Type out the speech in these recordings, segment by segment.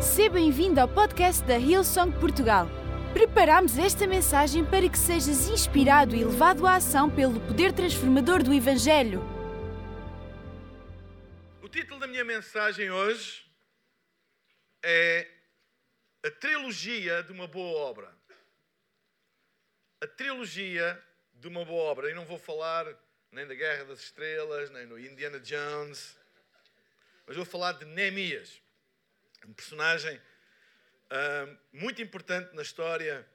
Seja bem-vindo ao podcast da Hillsong Portugal. Preparamos esta mensagem para que sejas inspirado e levado à ação pelo poder transformador do Evangelho. O título da minha mensagem hoje é A Trilogia de uma Boa Obra. A Trilogia de uma Boa Obra. E não vou falar nem da Guerra das Estrelas, nem no Indiana Jones, mas vou falar de Neemias, um personagem ah, muito importante na história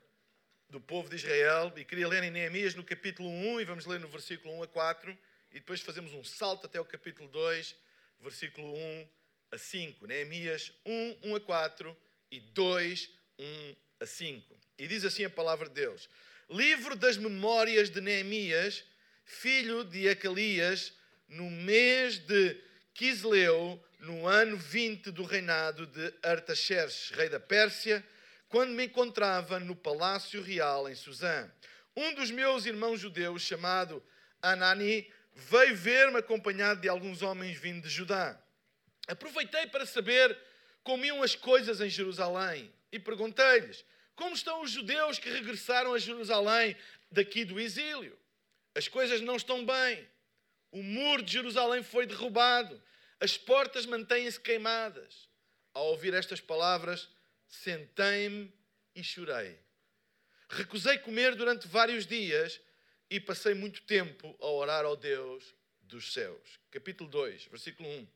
do povo de Israel. E queria ler em Neemias no capítulo 1, e vamos ler no versículo 1 a 4, e depois fazemos um salto até o capítulo 2, versículo 1 a 5. Neemias 1, 1 a 4 e 2, 1 a 5. E diz assim a palavra de Deus: Livro das memórias de Neemias, filho de Acalias, no mês de Quisleu, no ano 20 do reinado de Artaxerxes, rei da Pérsia, quando me encontrava no palácio real em Suzã. Um dos meus irmãos judeus, chamado Anani, veio ver-me acompanhado de alguns homens vindos de Judá. Aproveitei para saber como iam as coisas em Jerusalém e perguntei-lhes: como estão os judeus que regressaram a Jerusalém daqui do exílio? As coisas não estão bem. O muro de Jerusalém foi derrubado. As portas mantêm-se queimadas. Ao ouvir estas palavras, sentei-me e chorei. Recusei comer durante vários dias e passei muito tempo a orar ao Deus dos céus. Capítulo 2, versículo 1.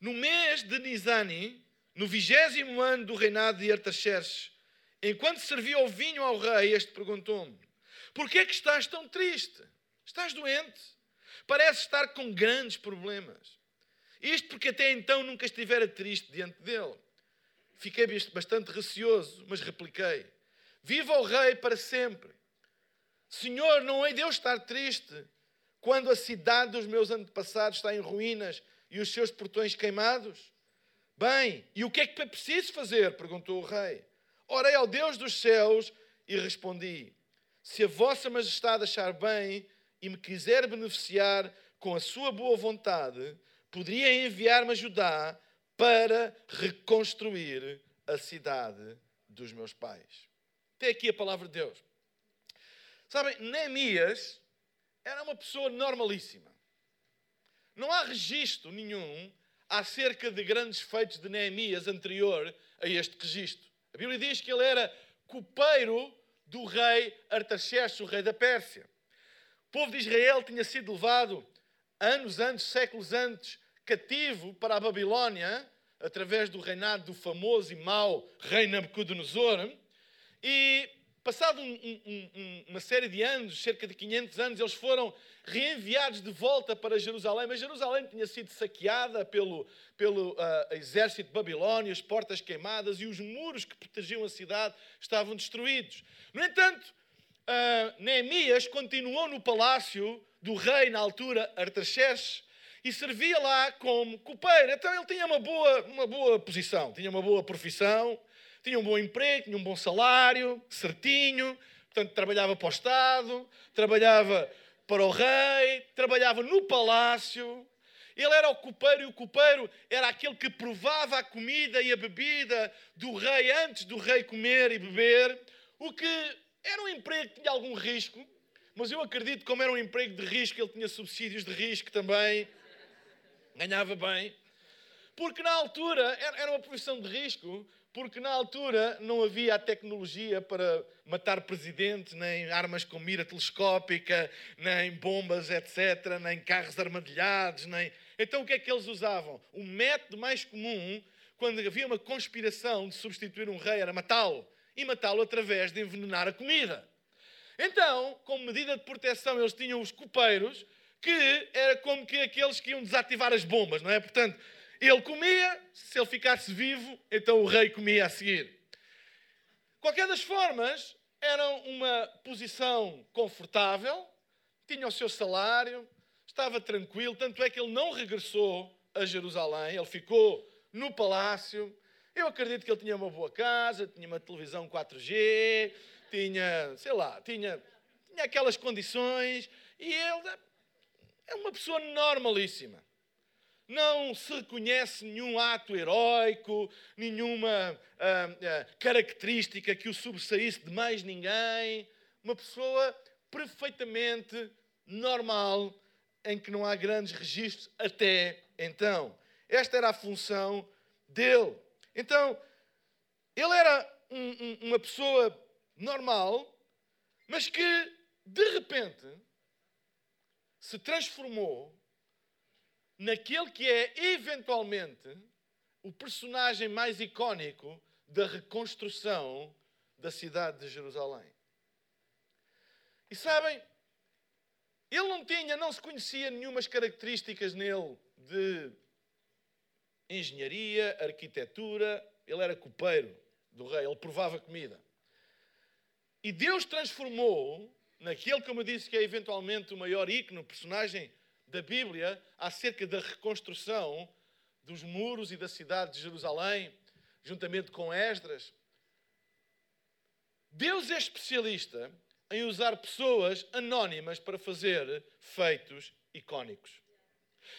No mês de Nizani, no vigésimo ano do reinado de Artaxerxes, enquanto servia o vinho ao rei, este perguntou-me: Por que é que estás tão triste? Estás doente? Parece estar com grandes problemas. Isto porque até então nunca estivera triste diante dele. Fiquei bastante receoso, mas repliquei: Viva o rei para sempre. Senhor, não é Deus estar triste quando a cidade dos meus antepassados está em ruínas e os seus portões queimados? Bem, e o que é que é preciso fazer? perguntou o rei. Orei ao Deus dos céus e respondi: Se a vossa majestade achar bem e me quiser beneficiar com a sua boa vontade, poderia enviar-me a Judá para reconstruir a cidade dos meus pais. Até aqui a palavra de Deus. Sabem, Neemias era uma pessoa normalíssima. Não há registro nenhum acerca de grandes feitos de Neemias anterior a este registro. A Bíblia diz que ele era copeiro do rei Artaxerxes, o rei da Pérsia. Povo de Israel tinha sido levado anos antes, séculos antes, cativo para a Babilónia, através do reinado do famoso e mau rei Nabucodonosor. E passado um, um, uma série de anos, cerca de 500 anos, eles foram reenviados de volta para Jerusalém, mas Jerusalém tinha sido saqueada pelo, pelo uh, exército babilónio, as portas queimadas e os muros que protegiam a cidade estavam destruídos. No entanto, uh, Neemias continuou no palácio do rei, na altura, Artaxerxes, e servia lá como copeiro. Então ele tinha uma boa, uma boa posição, tinha uma boa profissão, tinha um bom emprego, tinha um bom salário, certinho, portanto trabalhava para o Estado, trabalhava para o rei, trabalhava no palácio. Ele era o copeiro e o copeiro era aquele que provava a comida e a bebida do rei antes do rei comer e beber, o que era um emprego que tinha algum risco, mas eu acredito que como era um emprego de risco, ele tinha subsídios de risco também ganhava bem, porque na altura era uma profissão de risco, porque na altura não havia a tecnologia para matar presidentes, nem armas com mira telescópica, nem bombas, etc., nem carros armadilhados, nem. Então o que é que eles usavam? O método mais comum, quando havia uma conspiração de substituir um rei, era matá-lo. E matá-lo através de envenenar a comida. Então, como medida de proteção, eles tinham os copeiros, que era como que aqueles que iam desativar as bombas, não é? Portanto, ele comia, se ele ficasse vivo, então o rei comia a seguir. Qualquer das formas, era uma posição confortável, tinha o seu salário, estava tranquilo, tanto é que ele não regressou a Jerusalém, ele ficou no palácio. Eu acredito que ele tinha uma boa casa, tinha uma televisão 4G, tinha, sei lá, tinha, tinha aquelas condições, e ele é uma pessoa normalíssima. não se reconhece nenhum ato heróico, nenhuma ah, ah, característica que o sobressaísse de mais ninguém. Uma pessoa perfeitamente normal, em que não há grandes registros até então. Esta era a função dele. Então, ele era um, um, uma pessoa normal, mas que, de repente, se transformou naquele que é, eventualmente, o personagem mais icónico da reconstrução da cidade de Jerusalém. E sabem, ele não tinha, não se conhecia nenhumas características nele de engenharia, arquitetura, ele era copeiro do rei, ele provava comida. E Deus transformou naquele, como eu disse, que é eventualmente o maior ícone, personagem da Bíblia, acerca da reconstrução dos muros e da cidade de Jerusalém, juntamente com Esdras. Deus é especialista em usar pessoas anónimas para fazer feitos icónicos.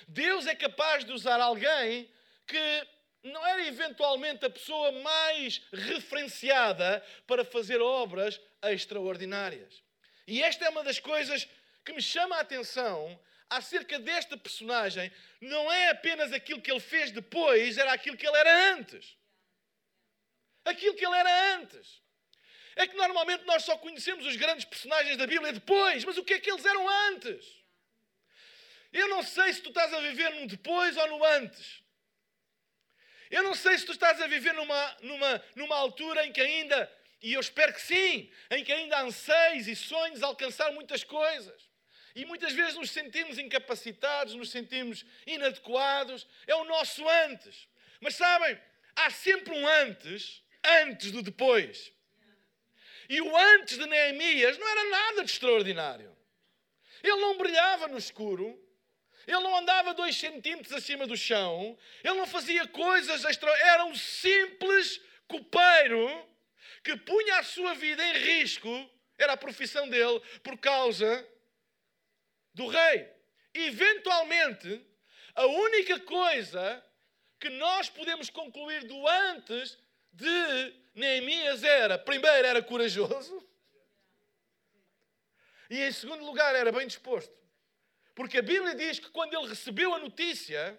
Deus é capaz de usar alguém que não era eventualmente a pessoa mais referenciada para fazer obras extraordinárias. E esta é uma das coisas que me chama a atenção acerca deste personagem. Não é apenas aquilo que ele fez depois, era aquilo que ele era antes. Aquilo que ele era antes. É que normalmente nós só conhecemos os grandes personagens da Bíblia depois, mas o que é que eles eram antes? Eu não sei se tu estás a viver num depois ou no antes. Eu não sei se tu estás a viver numa, numa, numa altura em que ainda, e eu espero que sim, em que ainda anseios e sonhos alcançar muitas coisas. E muitas vezes nos sentimos incapacitados, nos sentimos inadequados. É o nosso antes. Mas sabem, há sempre um antes, antes do depois. E o antes de Neemias não era nada de extraordinário. Ele não brilhava no escuro, ele não andava dois centímetros acima do chão. Ele não fazia coisas extra. Era um simples copeiro que punha a sua vida em risco. Era a profissão dele por causa do rei. Eventualmente, a única coisa que nós podemos concluir do antes de Neemias era, primeiro, era corajoso, e em segundo lugar, era bem disposto. Porque a Bíblia diz que quando ele recebeu a notícia,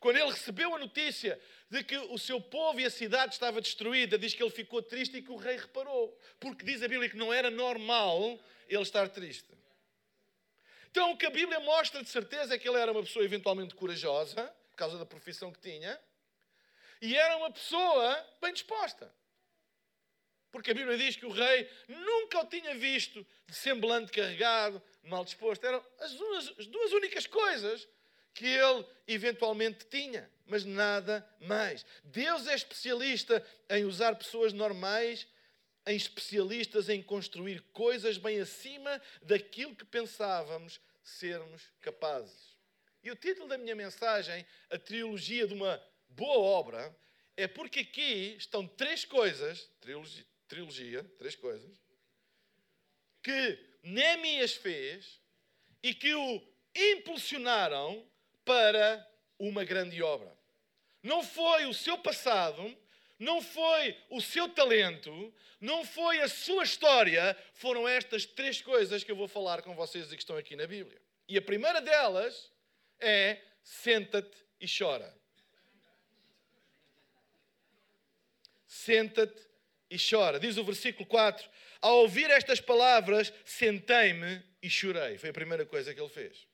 quando ele recebeu a notícia de que o seu povo e a cidade estava destruída, diz que ele ficou triste e que o rei reparou. Porque diz a Bíblia que não era normal ele estar triste. Então, o que a Bíblia mostra de certeza é que ele era uma pessoa eventualmente corajosa, por causa da profissão que tinha, e era uma pessoa bem disposta. Porque a Bíblia diz que o rei nunca o tinha visto de semblante carregado, mal disposto. Eram as duas, as duas únicas coisas que ele eventualmente tinha, mas nada mais. Deus é especialista em usar pessoas normais, em especialistas em construir coisas bem acima daquilo que pensávamos sermos capazes. E o título da minha mensagem, a trilogia de uma boa obra, é porque aqui estão três coisas, trilogia, trilogia, três coisas, que Neemias fez e que o impulsionaram para uma grande obra. Não foi o seu passado, não foi o seu talento, não foi a sua história, foram estas três coisas que eu vou falar com vocês e que estão aqui na Bíblia. E a primeira delas é senta-te e chora. Senta-te e chora. Diz o versículo 4: Ao ouvir estas palavras, sentei-me e chorei. Foi a primeira coisa que ele fez.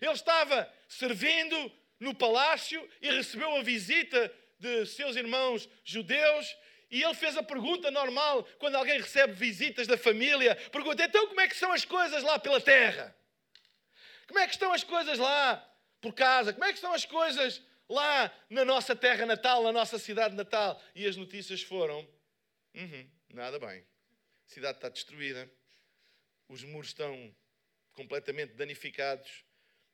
Ele estava servindo no palácio e recebeu a visita de seus irmãos judeus. E ele fez a pergunta normal quando alguém recebe visitas da família: pergunta, então como é que são as coisas lá pela terra? Como é que estão as coisas lá por casa? Como é que estão as coisas lá na nossa terra natal, na nossa cidade natal? E as notícias foram: Uhum, nada bem. A cidade está destruída. Os muros estão completamente danificados.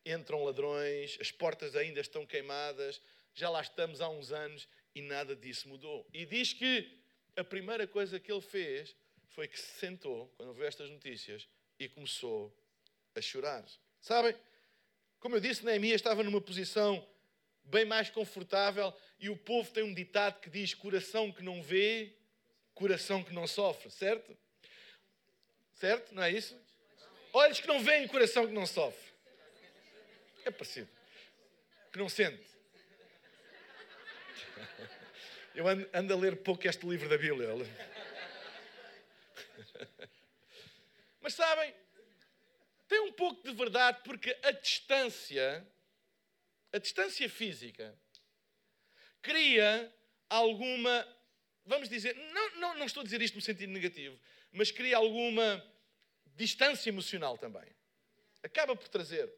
Entram ladrões. As portas ainda estão queimadas. Já lá estamos há uns anos e nada disso mudou. E diz que a primeira coisa que ele fez foi que se sentou, quando viu estas notícias, e começou a chorar. Sabem? Como eu disse, Neemias estava numa posição bem mais confortável e o povo tem um ditado que diz: coração que não vê, coração que não sofre, certo? Certo? Não é isso? Olhos que não veem, coração que não sofre. É parecido. Que não sente. Eu ando, ando a ler pouco este livro da Bíblia. Mas sabem, tem um pouco de verdade porque a distância, a distância física, cria alguma, vamos dizer, não, não, não estou a dizer isto no sentido negativo, mas cria alguma distância emocional também. Acaba por trazer.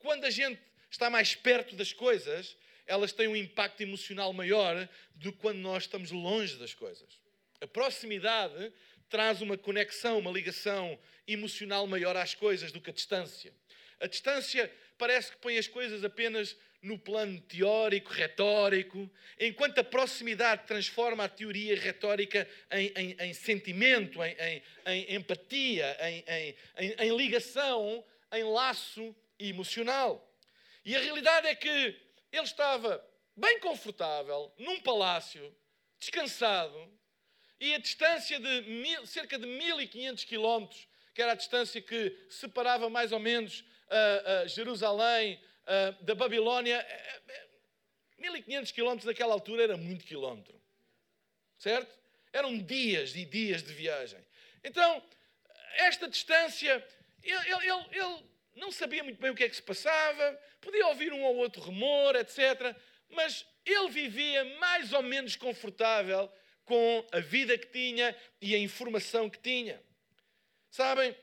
Quando a gente está mais perto das coisas, elas têm um impacto emocional maior do que quando nós estamos longe das coisas. A proximidade traz uma conexão, uma ligação emocional maior às coisas do que a distância. A distância parece que põe as coisas apenas no plano teórico, retórico, enquanto a proximidade transforma a teoria retórica em, em, em sentimento, em, em empatia, em ligação, em laço emocional. E a realidade é que ele estava bem confortável, num palácio, descansado, e a distância de mil, cerca de 1500 quilómetros, que era a distância que separava mais ou menos uh, uh, Jerusalém uh, da Babilónia, 1500 quilómetros naquela altura era muito quilómetro, certo? Eram dias e dias de viagem. Então, esta distância, ele, ele, ele não sabia muito bem o que é que se passava, podia ouvir um ou outro rumor, etc. Mas ele vivia mais ou menos confortável com a vida que tinha e a informação que tinha. Sabem,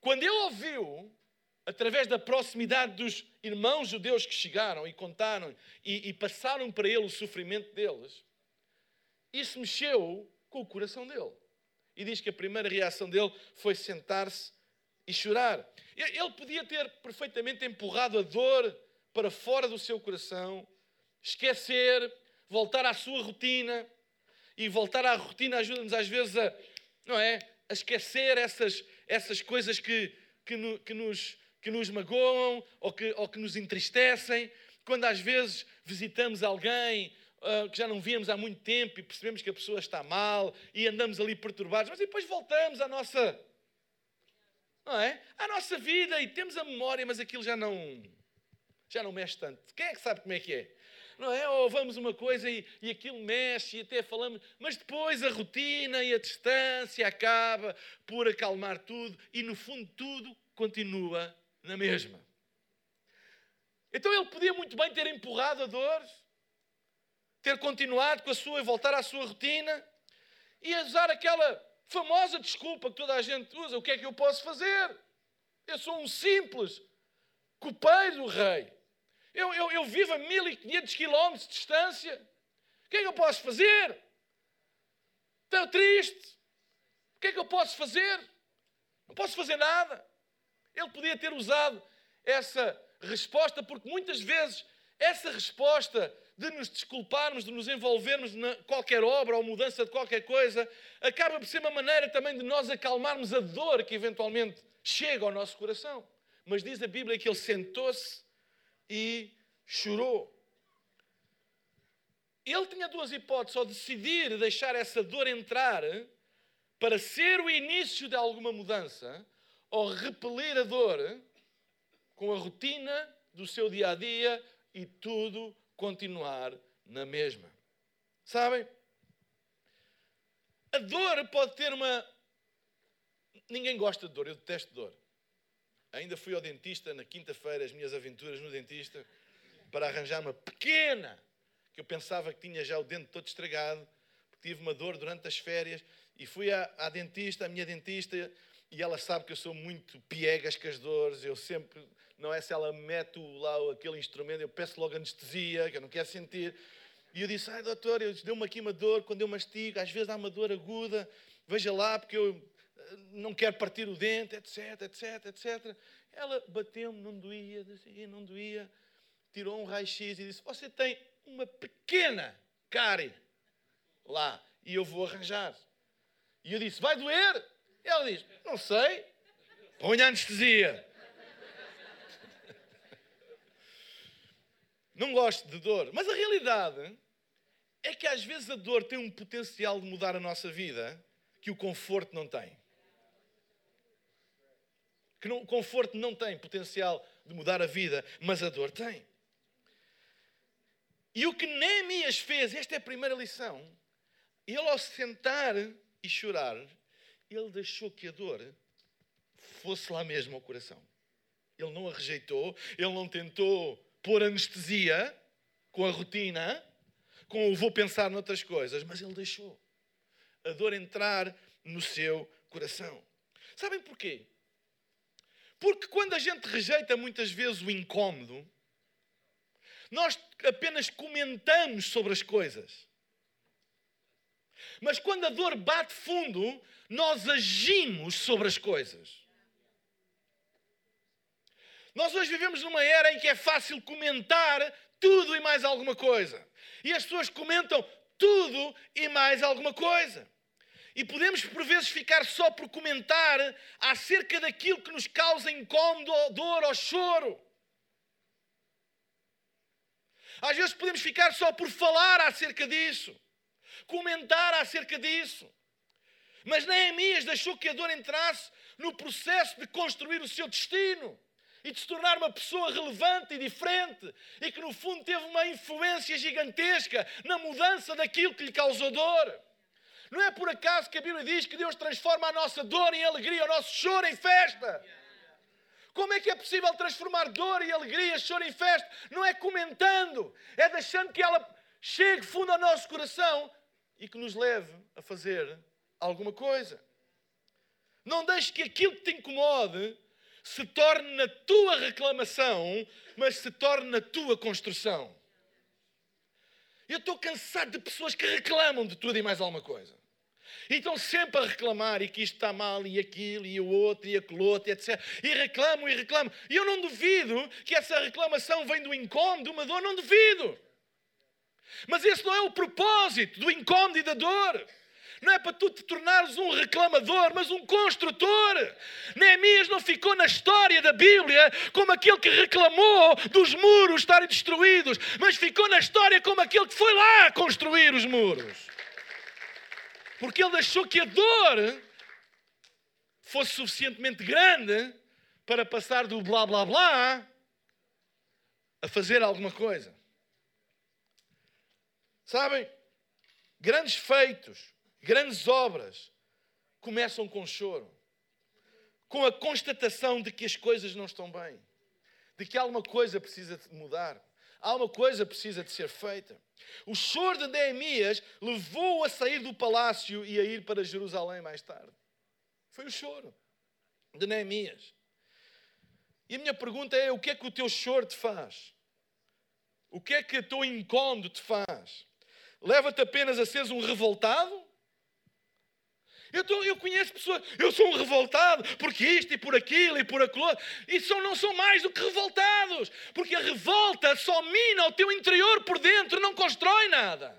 quando ele ouviu, através da proximidade dos irmãos judeus que chegaram e contaram e, e passaram para ele o sofrimento deles, isso mexeu com o coração dele. E diz que a primeira reação dele foi sentar-se e chorar. Ele podia ter perfeitamente empurrado a dor para fora do seu coração, esquecer, voltar à sua rotina. E voltar à rotina ajuda-nos às vezes a, não é, a esquecer essas, essas coisas que, que, no, que, nos, que nos magoam ou que, ou que nos entristecem. Quando às vezes visitamos alguém uh, que já não víamos há muito tempo e percebemos que a pessoa está mal e andamos ali perturbados, mas depois voltamos à nossa não é? A nossa vida e temos a memória, mas aquilo já não já não mexe tanto. Quem é que sabe como é que é? Não é? Ou vamos uma coisa e, e aquilo mexe e até falamos, mas depois a rotina e a distância acaba por acalmar tudo e no fundo tudo continua na mesma. Então ele podia muito bem ter empurrado a dor, ter continuado com a sua e voltar à sua rotina e usar aquela famosa desculpa que toda a gente usa: o que é que eu posso fazer? Eu sou um simples copeiro do rei. Eu, eu, eu vivo a 1500 quilómetros de distância. O que é que eu posso fazer? Estou triste. O que é que eu posso fazer? Não posso fazer nada. Ele podia ter usado essa resposta, porque muitas vezes essa resposta de nos desculparmos, de nos envolvermos na qualquer obra ou mudança de qualquer coisa, acaba por ser uma maneira também de nós acalmarmos a dor que eventualmente chega ao nosso coração. Mas diz a Bíblia que ele sentou-se e chorou. Ele tinha duas hipóteses: ou decidir deixar essa dor entrar para ser o início de alguma mudança, ou repelir a dor com a rotina do seu dia a dia e tudo continuar na mesma. Sabem? A dor pode ter uma. Ninguém gosta de dor, eu detesto dor. Ainda fui ao dentista na quinta-feira, as minhas aventuras no dentista, para arranjar uma pequena, que eu pensava que tinha já o dente todo estragado, porque tive uma dor durante as férias, e fui à, à dentista, à minha dentista, e ela sabe que eu sou muito piegas com as dores, eu sempre, não é se ela mete lá aquele instrumento, eu peço logo anestesia, que eu não quero sentir. E eu disse, ai doutor, deu-me aqui uma dor quando eu mastigo, às vezes há uma dor aguda, veja lá, porque eu não quero partir o dente, etc, etc, etc. Ela bateu-me, não doía, dizia, não doía, tirou um raio-x e disse: Você tem uma pequena cárie lá e eu vou arranjar. E eu disse: Vai doer? Ela diz: Não sei, põe anestesia. não gosto de dor. Mas a realidade é que às vezes a dor tem um potencial de mudar a nossa vida que o conforto não tem. Que não, o conforto não tem potencial de mudar a vida, mas a dor tem. E o que Neemias fez, esta é a primeira lição, ele ao sentar e chorar, ele deixou que a dor fosse lá mesmo ao coração. Ele não a rejeitou, ele não tentou pôr anestesia com a rotina, com o vou pensar noutras coisas, mas ele deixou a dor entrar no seu coração. Sabem porquê? Porque quando a gente rejeita muitas vezes o incómodo, nós apenas comentamos sobre as coisas. Mas quando a dor bate fundo, nós agimos sobre as coisas. Nós hoje vivemos numa era em que é fácil comentar tudo e mais alguma coisa. E as pessoas comentam tudo e mais alguma coisa. E podemos, por vezes, ficar só por comentar acerca daquilo que nos causa incómodo, dor ou choro. Às vezes podemos ficar só por falar acerca disso, comentar acerca disso. Mas Neemias deixou que a dor entrasse no processo de construir o seu destino e de se tornar uma pessoa relevante e diferente e que, no fundo, teve uma influência gigantesca na mudança daquilo que lhe causou dor. Não é por acaso que a Bíblia diz que Deus transforma a nossa dor em alegria, o nosso choro em festa. Como é que é possível transformar dor e alegria, choro em festa? Não é comentando, é deixando que ela chegue fundo ao nosso coração e que nos leve a fazer alguma coisa. Não deixes que aquilo que te incomode se torne na tua reclamação, mas se torne na tua construção. Eu estou cansado de pessoas que reclamam de tudo e mais alguma coisa. E estão sempre a reclamar e que isto está mal e aquilo e o outro e aquele outro, etc. E reclamam e reclamam. E eu não duvido que essa reclamação vem do incômodo, de uma dor, não duvido. Mas esse não é o propósito do incômodo e da dor. Não é para tu te tornares um reclamador, mas um construtor. Neemias não ficou na história da Bíblia como aquele que reclamou dos muros estarem destruídos, mas ficou na história como aquele que foi lá construir os muros. Porque ele deixou que a dor fosse suficientemente grande para passar do blá blá blá a fazer alguma coisa. Sabem? Grandes feitos, grandes obras começam com choro, com a constatação de que as coisas não estão bem, de que alguma coisa precisa de mudar, alguma coisa precisa de ser feita. O choro de Neemias levou-o a sair do palácio e a ir para Jerusalém mais tarde. Foi o choro de Neemias. E a minha pergunta é: o que é que o teu choro te faz? O que é que o teu incômodo te faz? Leva-te apenas a seres um revoltado? Eu, tô, eu, conheço pessoas, eu sou um revoltado porque isto e por aquilo e por aquilo. E são, não são mais do que revoltados. Porque a revolta só mina o teu interior por dentro, não constrói nada.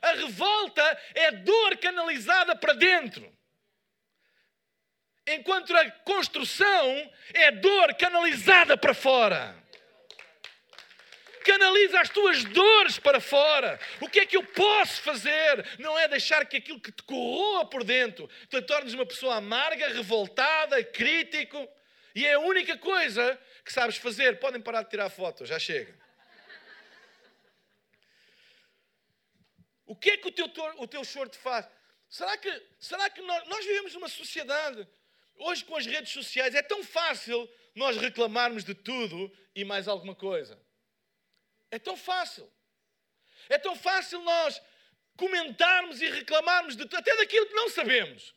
A revolta é dor canalizada para dentro. Enquanto a construção é dor canalizada para fora. Canaliza as tuas dores para fora. O que é que eu posso fazer? Não é deixar que aquilo que te corroa por dentro te tornes uma pessoa amarga, revoltada, crítico. E é a única coisa que sabes fazer. Podem parar de tirar fotos, já chega. O que é que o teu, o teu choro te faz? Será que, será que nós, nós vivemos numa sociedade, hoje com as redes sociais, é tão fácil nós reclamarmos de tudo e mais alguma coisa? É tão fácil. É tão fácil nós comentarmos e reclamarmos de, até daquilo que não sabemos.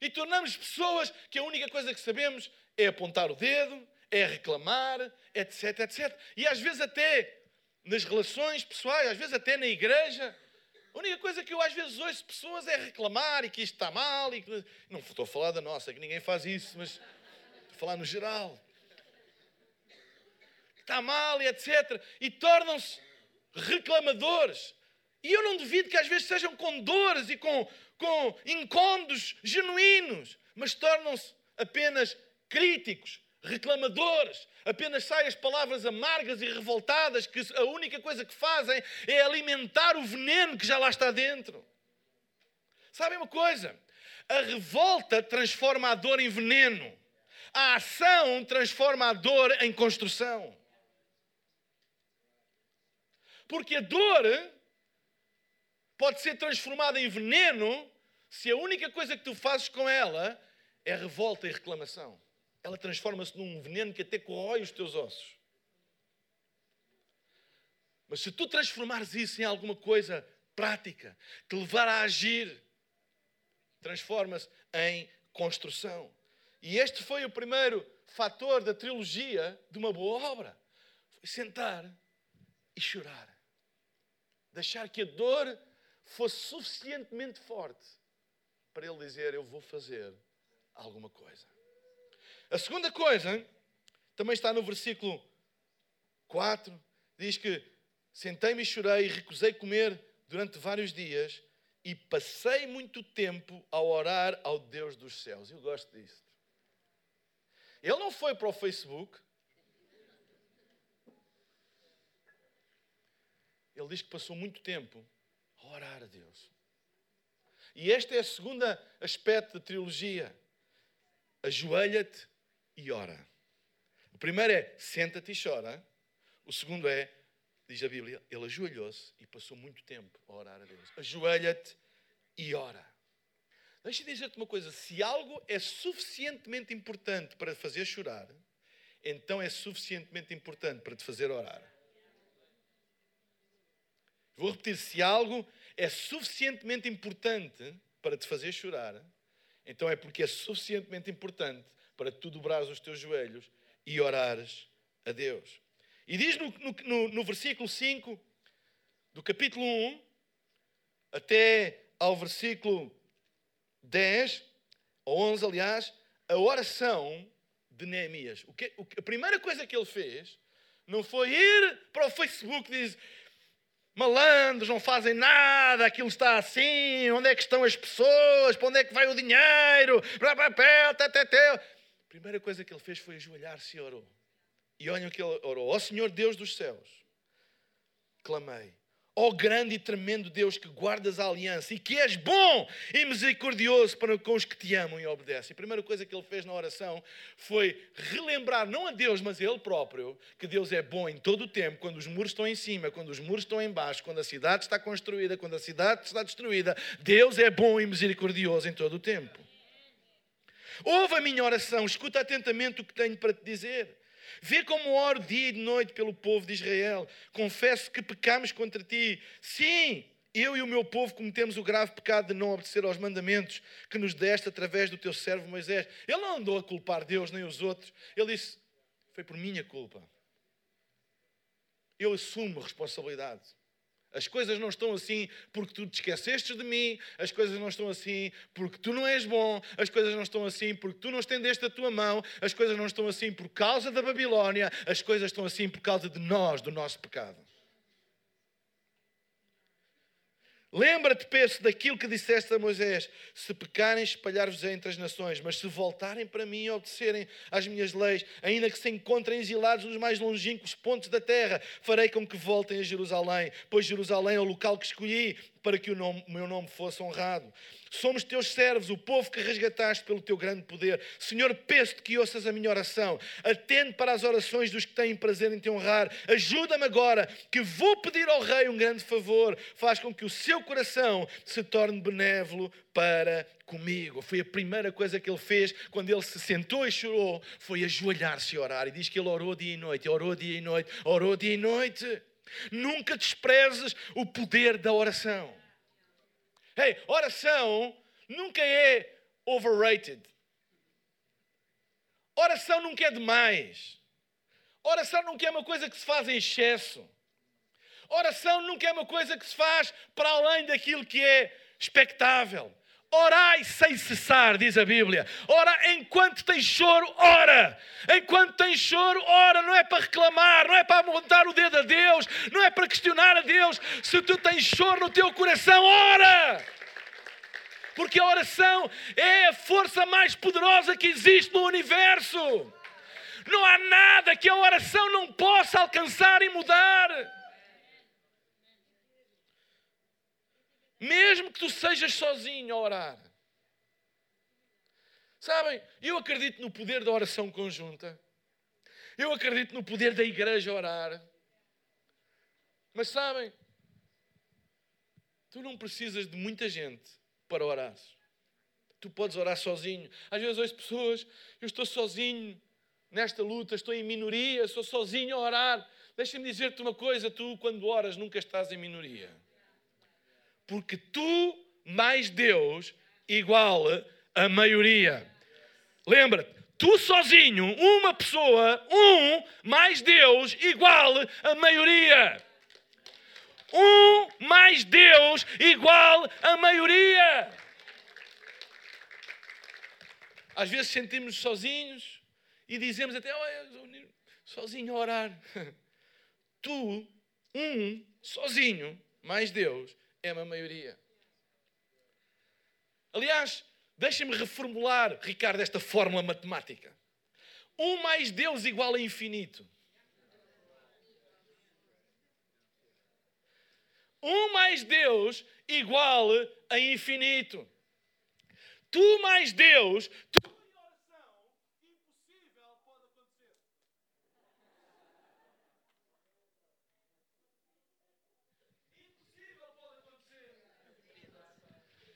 E tornamos pessoas que a única coisa que sabemos é apontar o dedo, é reclamar, etc, etc. E às vezes até nas relações pessoais, às vezes até na igreja, a única coisa que eu às vezes ouço pessoas é reclamar e que isto está mal. E que... Não estou a falar da nossa, que ninguém faz isso, mas estou a falar no geral está mal etc. E tornam-se reclamadores. E eu não duvido que às vezes sejam com dores e com, com incômodos genuínos, mas tornam-se apenas críticos, reclamadores, apenas saem as palavras amargas e revoltadas, que a única coisa que fazem é alimentar o veneno que já lá está dentro. Sabem uma coisa? A revolta transforma a dor em veneno. A ação transforma a dor em construção. Porque a dor pode ser transformada em veneno se a única coisa que tu fazes com ela é revolta e reclamação ela transforma-se num veneno que até corrói os teus ossos. Mas se tu transformares isso em alguma coisa prática, te levar a agir, transforma-se em construção. E este foi o primeiro fator da trilogia de uma boa obra. Foi sentar e chorar. Deixar que a dor fosse suficientemente forte para ele dizer: Eu vou fazer alguma coisa. A segunda coisa, também está no versículo 4, diz que sentei-me e chorei recusei comer durante vários dias e passei muito tempo a orar ao Deus dos céus. Eu gosto disso. Ele não foi para o Facebook. Ele diz que passou muito tempo a orar a Deus. E este é o segundo aspecto da trilogia. Ajoelha-te e ora. O primeiro é senta-te e chora. O segundo é, diz a Bíblia, ele ajoelhou-se e passou muito tempo a orar a Deus. Ajoelha-te e ora. Deixa-me dizer-te uma coisa: se algo é suficientemente importante para te fazer chorar, então é suficientemente importante para te fazer orar. Vou repetir: se algo é suficientemente importante para te fazer chorar, então é porque é suficientemente importante para tu dobrares os teus joelhos e orares a Deus. E diz no, no, no versículo 5 do capítulo 1 até ao versículo 10, ou 11, aliás, a oração de Neemias. O que, a primeira coisa que ele fez não foi ir para o Facebook e dizer malandros, não fazem nada, aquilo está assim, onde é que estão as pessoas, para onde é que vai o dinheiro, primeira coisa que ele fez foi ajoelhar-se e orou. E olhem o que ele orou: Ó oh, Senhor Deus dos céus, clamei. Ó oh, grande e tremendo Deus que guardas a aliança e que és bom e misericordioso para com os que te amam e obedecem. A primeira coisa que ele fez na oração foi relembrar, não a Deus, mas a ele próprio, que Deus é bom em todo o tempo, quando os muros estão em cima, quando os muros estão em baixo, quando a cidade está construída, quando a cidade está destruída. Deus é bom e misericordioso em todo o tempo. Ouve a minha oração, escuta atentamente o que tenho para te dizer. Vê como oro dia e noite pelo povo de Israel. Confesso que pecamos contra ti. Sim, eu e o meu povo cometemos o grave pecado de não obedecer aos mandamentos que nos deste através do teu servo Moisés. Ele não andou a culpar Deus nem os outros. Ele disse: Foi por minha culpa. Eu assumo a responsabilidade. As coisas não estão assim porque tu te esqueceste de mim, as coisas não estão assim porque tu não és bom, as coisas não estão assim porque tu não estendeste a tua mão, as coisas não estão assim por causa da Babilónia, as coisas estão assim por causa de nós, do nosso pecado. Lembra-te, peço, daquilo que disseste a Moisés: se pecarem, espalhar-vos entre as nações, mas se voltarem para mim e obedecerem às minhas leis, ainda que se encontrem exilados nos mais longínquos pontos da terra, farei com que voltem a Jerusalém, pois Jerusalém é o local que escolhi para que o, nome, meu nome fosse honrado. Somos teus servos, o povo que resgataste pelo teu grande poder. Senhor, peço-te que ouças a minha oração. Atende para as orações dos que têm prazer em te honrar. Ajuda-me agora, que vou pedir ao Rei um grande favor. Faz com que o seu coração se torne benévolo para comigo. Foi a primeira coisa que ele fez quando ele se sentou e chorou. Foi ajoelhar-se e orar. E diz que ele orou dia e noite, orou dia e noite, orou dia e noite. Nunca desprezes o poder da oração. Hey, oração nunca é overrated. Oração nunca é demais. Oração nunca é uma coisa que se faz em excesso. Oração nunca é uma coisa que se faz para além daquilo que é expectável. Orai sem cessar, diz a Bíblia. Ora, enquanto tens choro, ora. Enquanto tens choro, ora. Não é para reclamar, não é para apontar o dedo a Deus, não é para questionar a Deus. Se tu tens choro no teu coração, ora. Porque a oração é a força mais poderosa que existe no universo. Não há nada que a oração não possa alcançar e mudar. Mesmo que tu sejas sozinho a orar. Sabem, eu acredito no poder da oração conjunta. Eu acredito no poder da igreja orar. Mas sabem, tu não precisas de muita gente para orar. Tu podes orar sozinho. Às vezes ouço pessoas, eu estou sozinho nesta luta, estou em minoria, sou sozinho a orar. Deixa-me dizer-te uma coisa: tu, quando oras, nunca estás em minoria. Porque tu mais Deus igual a maioria. Lembra-te, tu sozinho, uma pessoa, um mais Deus igual a maioria. Um mais Deus igual a maioria. Às vezes sentimos sozinhos e dizemos até, olha, sozinho a orar. Tu, um, sozinho, mais Deus, é uma maioria. Aliás, deixem-me reformular, Ricardo, esta fórmula matemática. Um mais Deus igual a infinito. Um mais Deus igual a infinito. Tu mais Deus, tu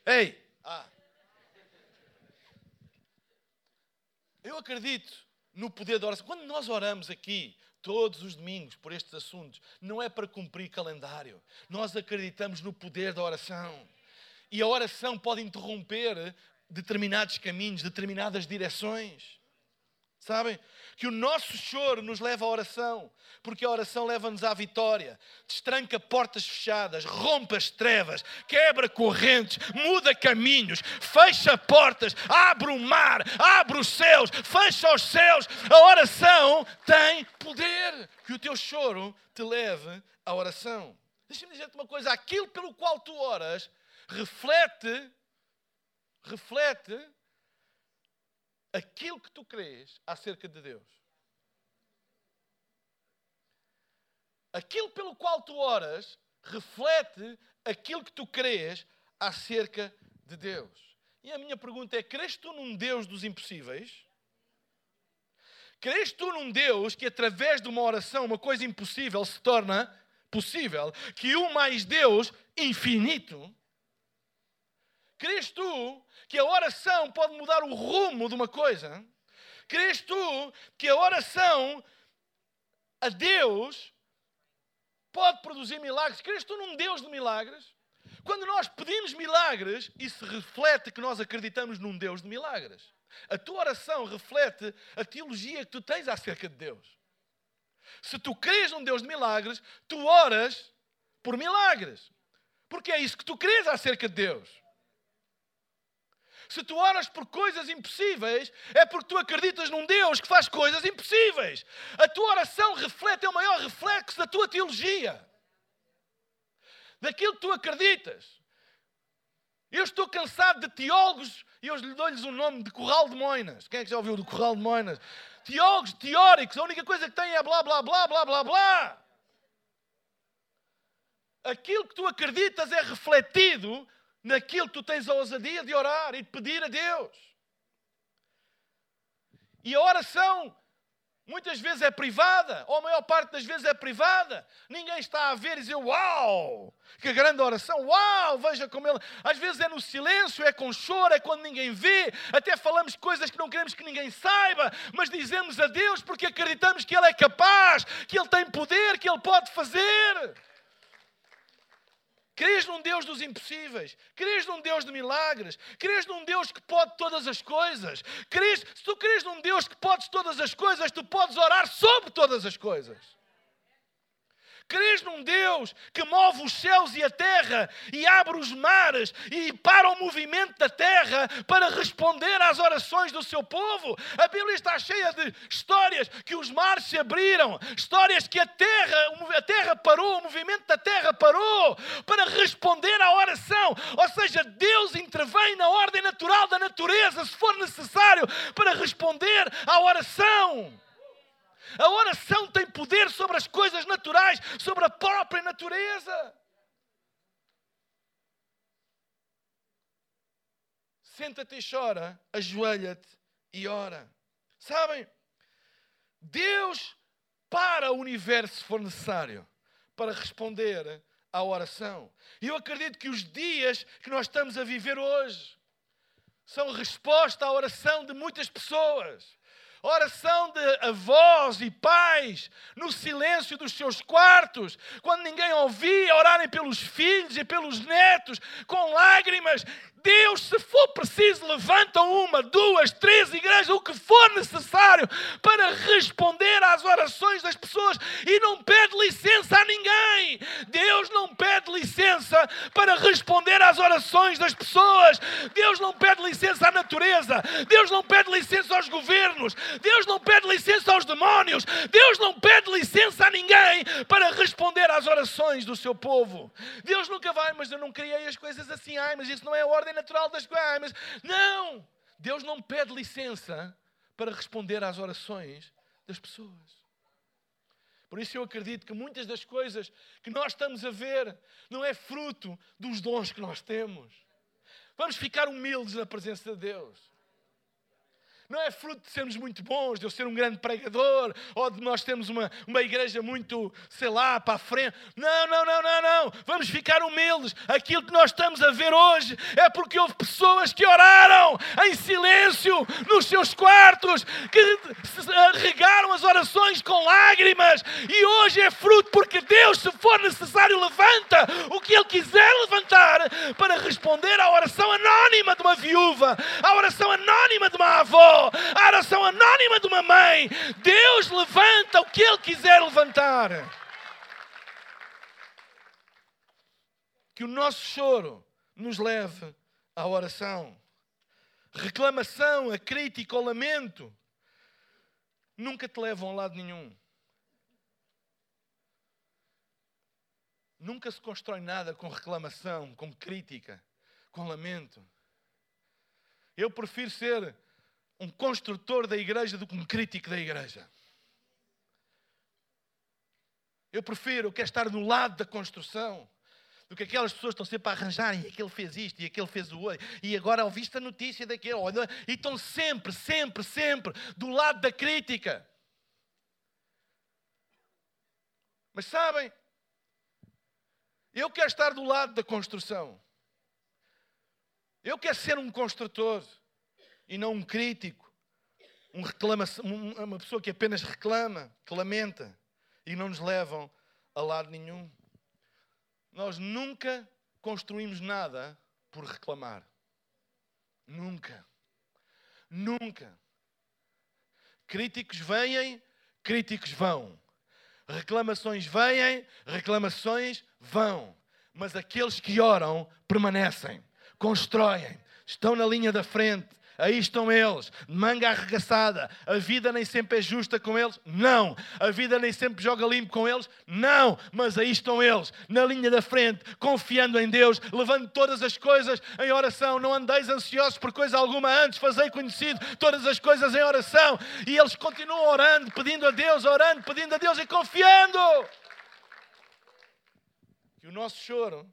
Ei! Ah. Eu acredito no poder da oração. Quando nós oramos aqui, todos os domingos, por estes assuntos, não é para cumprir calendário. Nós acreditamos no poder da oração. E a oração pode interromper determinados caminhos, determinadas direções. Sabem? Que o nosso choro nos leva à oração, porque a oração leva-nos à vitória. Destranca portas fechadas, rompe as trevas, quebra correntes, muda caminhos, fecha portas, abre o mar, abre os céus, fecha os céus. A oração tem poder. Que o teu choro te leve à oração. Deixa-me dizer-te uma coisa: aquilo pelo qual tu oras reflete, reflete aquilo que tu crês acerca de Deus. Aquilo pelo qual tu oras reflete aquilo que tu crês acerca de Deus. E a minha pergunta é: crês tu num Deus dos impossíveis? Crês tu num Deus que, através de uma oração, uma coisa impossível se torna possível? Que o mais Deus infinito Crês tu que a oração pode mudar o rumo de uma coisa? Crês tu que a oração a Deus pode produzir milagres? Crês tu num Deus de milagres? Quando nós pedimos milagres, isso reflete que nós acreditamos num Deus de milagres. A tua oração reflete a teologia que tu tens acerca de Deus. Se tu crês num Deus de milagres, tu oras por milagres. Porque é isso que tu crês acerca de Deus. Se tu oras por coisas impossíveis, é porque tu acreditas num Deus que faz coisas impossíveis. A tua oração reflete, é o maior reflexo da tua teologia, daquilo que tu acreditas. Eu estou cansado de teólogos, e eu dou-lhes o nome de Corral de Moinas. Quem é que já ouviu do Corral de Moinas? Teólogos teóricos, a única coisa que têm é blá, blá, blá, blá, blá, blá. Aquilo que tu acreditas é refletido naquilo que tu tens a ousadia de orar e de pedir a Deus. E a oração muitas vezes é privada, ou a maior parte das vezes é privada. Ninguém está a ver e dizer: Uau, que grande oração, uau, veja como ele. Às vezes é no silêncio, é com choro, é quando ninguém vê. Até falamos coisas que não queremos que ninguém saiba, mas dizemos a Deus porque acreditamos que Ele é capaz, que Ele tem poder, que Ele pode fazer. Crês num Deus dos impossíveis. Crês num Deus de milagres. Crês num Deus que pode todas as coisas. Crês, se tu crês num Deus que pode todas as coisas, tu podes orar sobre todas as coisas. Crês num Deus que move os céus e a terra e abre os mares e para o movimento da terra para responder às orações do seu povo? A Bíblia está cheia de histórias que os mares se abriram, histórias que a terra, a terra parou, o movimento da terra parou para responder à oração. Ou seja, Deus intervém na ordem natural da natureza, se for necessário, para responder à oração. A oração tem poder sobre as coisas naturais, sobre a própria natureza. Senta-te e chora, ajoelha-te e ora. Sabem? Deus para o universo se for necessário para responder à oração. E eu acredito que os dias que nós estamos a viver hoje são resposta à oração de muitas pessoas. Oração de avós e pais no silêncio dos seus quartos, quando ninguém ouvia, orarem pelos filhos e pelos netos, com lágrimas, Deus, se for preciso, levanta uma, duas, três igrejas, o que for necessário para responder às orações das pessoas e não pede licença a ninguém. Deus não pede licença para responder às orações das pessoas. Deus não pede licença à natureza. Deus não pede licença aos governos. Deus não pede licença aos demónios. Deus não pede licença a ninguém para responder às orações do seu povo. Deus nunca vai, mas eu não criei as coisas assim. Ai, mas isso não é a ordem natural das coisas. Mas não! Deus não pede licença para responder às orações das pessoas. Por isso eu acredito que muitas das coisas que nós estamos a ver não é fruto dos dons que nós temos. Vamos ficar humildes na presença de Deus. Não é fruto de sermos muito bons, de eu ser um grande pregador, ou de nós termos uma, uma igreja muito, sei lá, para a frente. Não, não, não, não, não. Vamos ficar humildes. Aquilo que nós estamos a ver hoje é porque houve pessoas que oraram em silêncio nos seus quartos, que regaram as orações com lágrimas. E hoje é fruto porque Deus, se for necessário, levanta o que Ele quiser levantar para responder à oração anónima de uma viúva, à oração anónima de uma avó a oração anónima de uma mãe. Deus levanta o que Ele quiser levantar. Que o nosso choro nos leve à oração. Reclamação, a crítica, o lamento nunca te levam a lado nenhum. Nunca se constrói nada com reclamação, com crítica, com lamento. Eu prefiro ser um construtor da igreja do que um crítico da igreja. Eu prefiro, eu quero estar no lado da construção do que aquelas pessoas estão sempre a arranjar e aquele fez isto e aquele fez o outro e agora ouviste a notícia daquele e estão sempre, sempre, sempre do lado da crítica. Mas sabem, eu quero estar do lado da construção. Eu quero ser um construtor e não um crítico, um reclama, uma pessoa que apenas reclama, que lamenta e não nos levam a lado nenhum. Nós nunca construímos nada por reclamar. Nunca. Nunca. Críticos vêm, críticos vão. Reclamações vêm, reclamações vão. Mas aqueles que oram permanecem, constroem, estão na linha da frente, Aí estão eles, manga arregaçada. A vida nem sempre é justa com eles? Não. A vida nem sempre joga limpo com eles? Não. Mas aí estão eles, na linha da frente, confiando em Deus, levando todas as coisas em oração. Não andeis ansiosos por coisa alguma, antes fazei conhecido todas as coisas em oração. E eles continuam orando, pedindo a Deus, orando, pedindo a Deus e confiando. Que o nosso choro,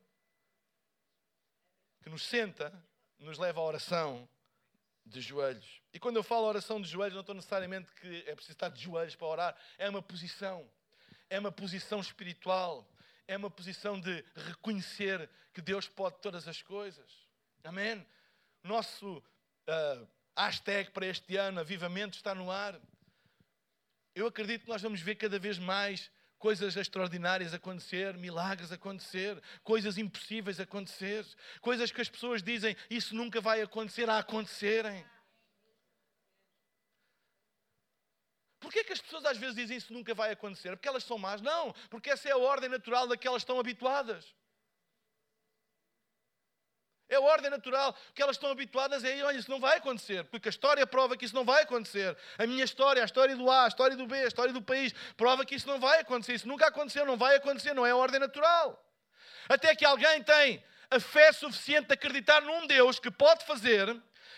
que nos senta, nos leva à oração de joelhos. E quando eu falo oração de joelhos, não estou necessariamente que é preciso estar de joelhos para orar. É uma posição. É uma posição espiritual. É uma posição de reconhecer que Deus pode todas as coisas. Amém? Nosso uh, hashtag para este ano, avivamento, está no ar. Eu acredito que nós vamos ver cada vez mais coisas extraordinárias acontecer, milagres acontecer, coisas impossíveis acontecer, coisas que as pessoas dizem isso nunca vai acontecer a acontecerem. Porquê é que as pessoas às vezes dizem isso nunca vai acontecer? Porque elas são más? Não, porque essa é a ordem natural da que elas estão habituadas. É a ordem natural. O que elas estão habituadas é, olha, isso não vai acontecer, porque a história prova que isso não vai acontecer. A minha história, a história do A, a história do B, a história do país, prova que isso não vai acontecer. Isso nunca aconteceu, não vai acontecer, não é a ordem natural. Até que alguém tem a fé suficiente de acreditar num Deus que pode fazer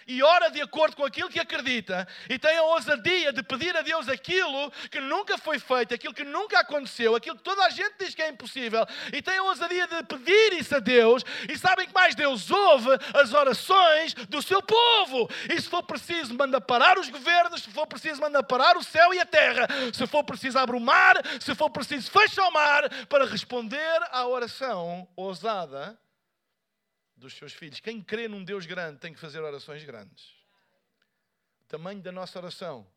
e ora de acordo com aquilo que acredita e tem a ousadia de pedir a Deus aquilo que nunca foi feito, aquilo que nunca aconteceu, aquilo que toda a gente diz que é impossível e tem a ousadia de pedir isso a Deus e sabem que mais Deus ouve as orações do seu povo. E se for preciso, manda parar os governos, se for preciso, manda parar o céu e a terra, se for preciso, abre o mar, se for preciso, fecha o mar para responder à oração ousada dos seus filhos. Quem crê num Deus grande tem que fazer orações grandes. O tamanho da nossa oração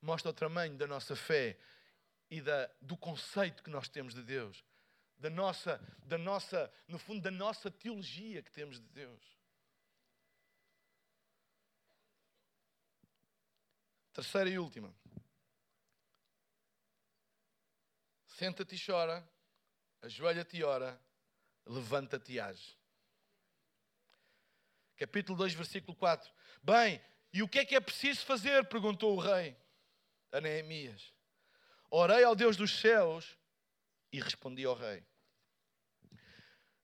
mostra o tamanho da nossa fé e da, do conceito que nós temos de Deus, da nossa, da nossa, no fundo, da nossa teologia que temos de Deus. Terceira e última. Senta-te e chora, ajoelha-te e ora, levanta-te e age. Capítulo 2, versículo 4. Bem, e o que é que é preciso fazer? perguntou o rei a Neemias. Orei ao Deus dos céus e respondi ao rei: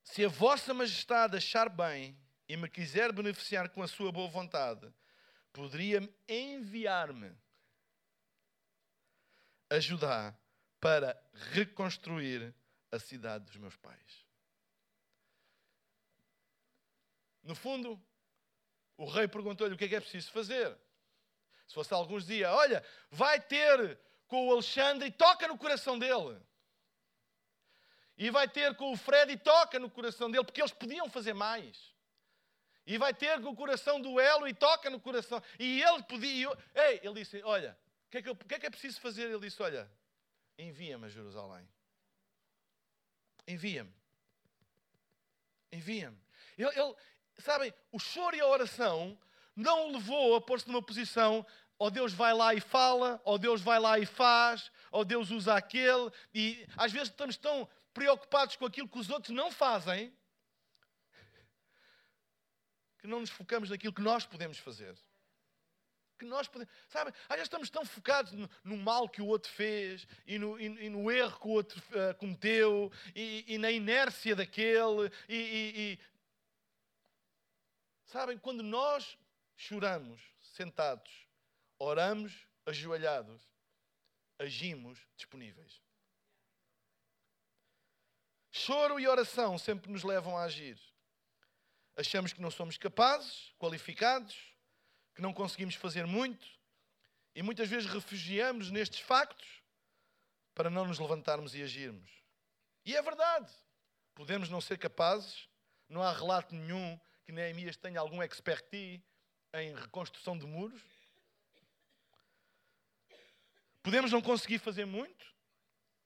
Se a vossa majestade achar bem e me quiser beneficiar com a sua boa vontade, poderia enviar-me a Judá para reconstruir a cidade dos meus pais. No fundo, o rei perguntou-lhe o que é que é preciso fazer. Se fosse alguns dias, olha, vai ter com o Alexandre e toca no coração dele. E vai ter com o Fred e toca no coração dele, porque eles podiam fazer mais. E vai ter com o coração do Elo e toca no coração. E ele podia. Ei, ele disse: Olha, o que, é que, que, é que é preciso fazer? Ele disse: Olha, envia-me a Jerusalém. Envia-me. Envia-me. Ele, ele, sabem, o choro e a oração não o levou a pôr-se numa posição ou Deus vai lá e fala, ou Deus vai lá e faz, ou Deus usa aquele, e às vezes estamos tão preocupados com aquilo que os outros não fazem que não nos focamos naquilo que nós podemos fazer. Que nós podemos, sabe, às vezes estamos tão focados no, no mal que o outro fez e no, e, e no erro que o outro uh, cometeu e, e, na inércia daquele. E, sabem, quando nós choramos sentados, oramos ajoelhados, agimos disponíveis. Choro e oração sempre nos levam a agir. Achamos que não somos capazes, qualificados, que não conseguimos fazer muito e muitas vezes refugiamos nestes factos para não nos levantarmos e agirmos. E é verdade, podemos não ser capazes, não há relato nenhum que Neemias tenha algum expertise em reconstrução de muros. Podemos não conseguir fazer muito.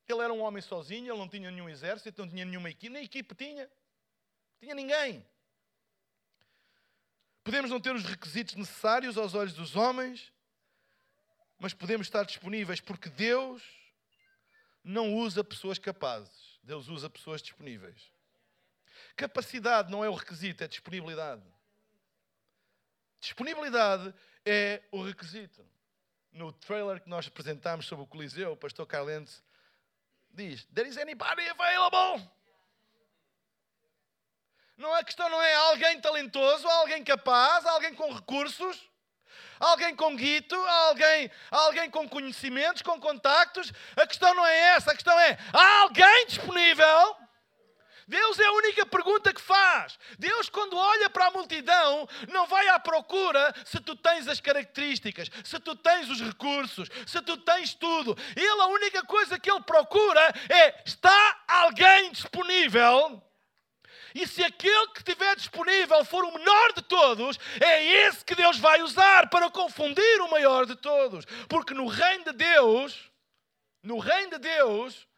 Ele era um homem sozinho, ele não tinha nenhum exército, não tinha nenhuma equipe, nem equipe tinha. Tinha ninguém. Podemos não ter os requisitos necessários aos olhos dos homens, mas podemos estar disponíveis porque Deus não usa pessoas capazes, Deus usa pessoas disponíveis. Capacidade não é o requisito, é disponibilidade. Disponibilidade é o requisito. No trailer que nós apresentámos sobre o Coliseu, o pastor Carlente diz: There is anybody available? Não, a questão não é alguém talentoso, alguém capaz, alguém com recursos, alguém com guito, alguém, alguém com conhecimentos, com contactos. A questão não é essa, a questão é: alguém disponível? Deus é a única pergunta que faz. Deus, quando olha para a multidão, não vai à procura se tu tens as características, se tu tens os recursos, se tu tens tudo. Ele, a única coisa que ele procura é: está alguém disponível? E se aquele que estiver disponível for o menor de todos, é esse que Deus vai usar para confundir o maior de todos. Porque no reino de Deus, no reino de Deus,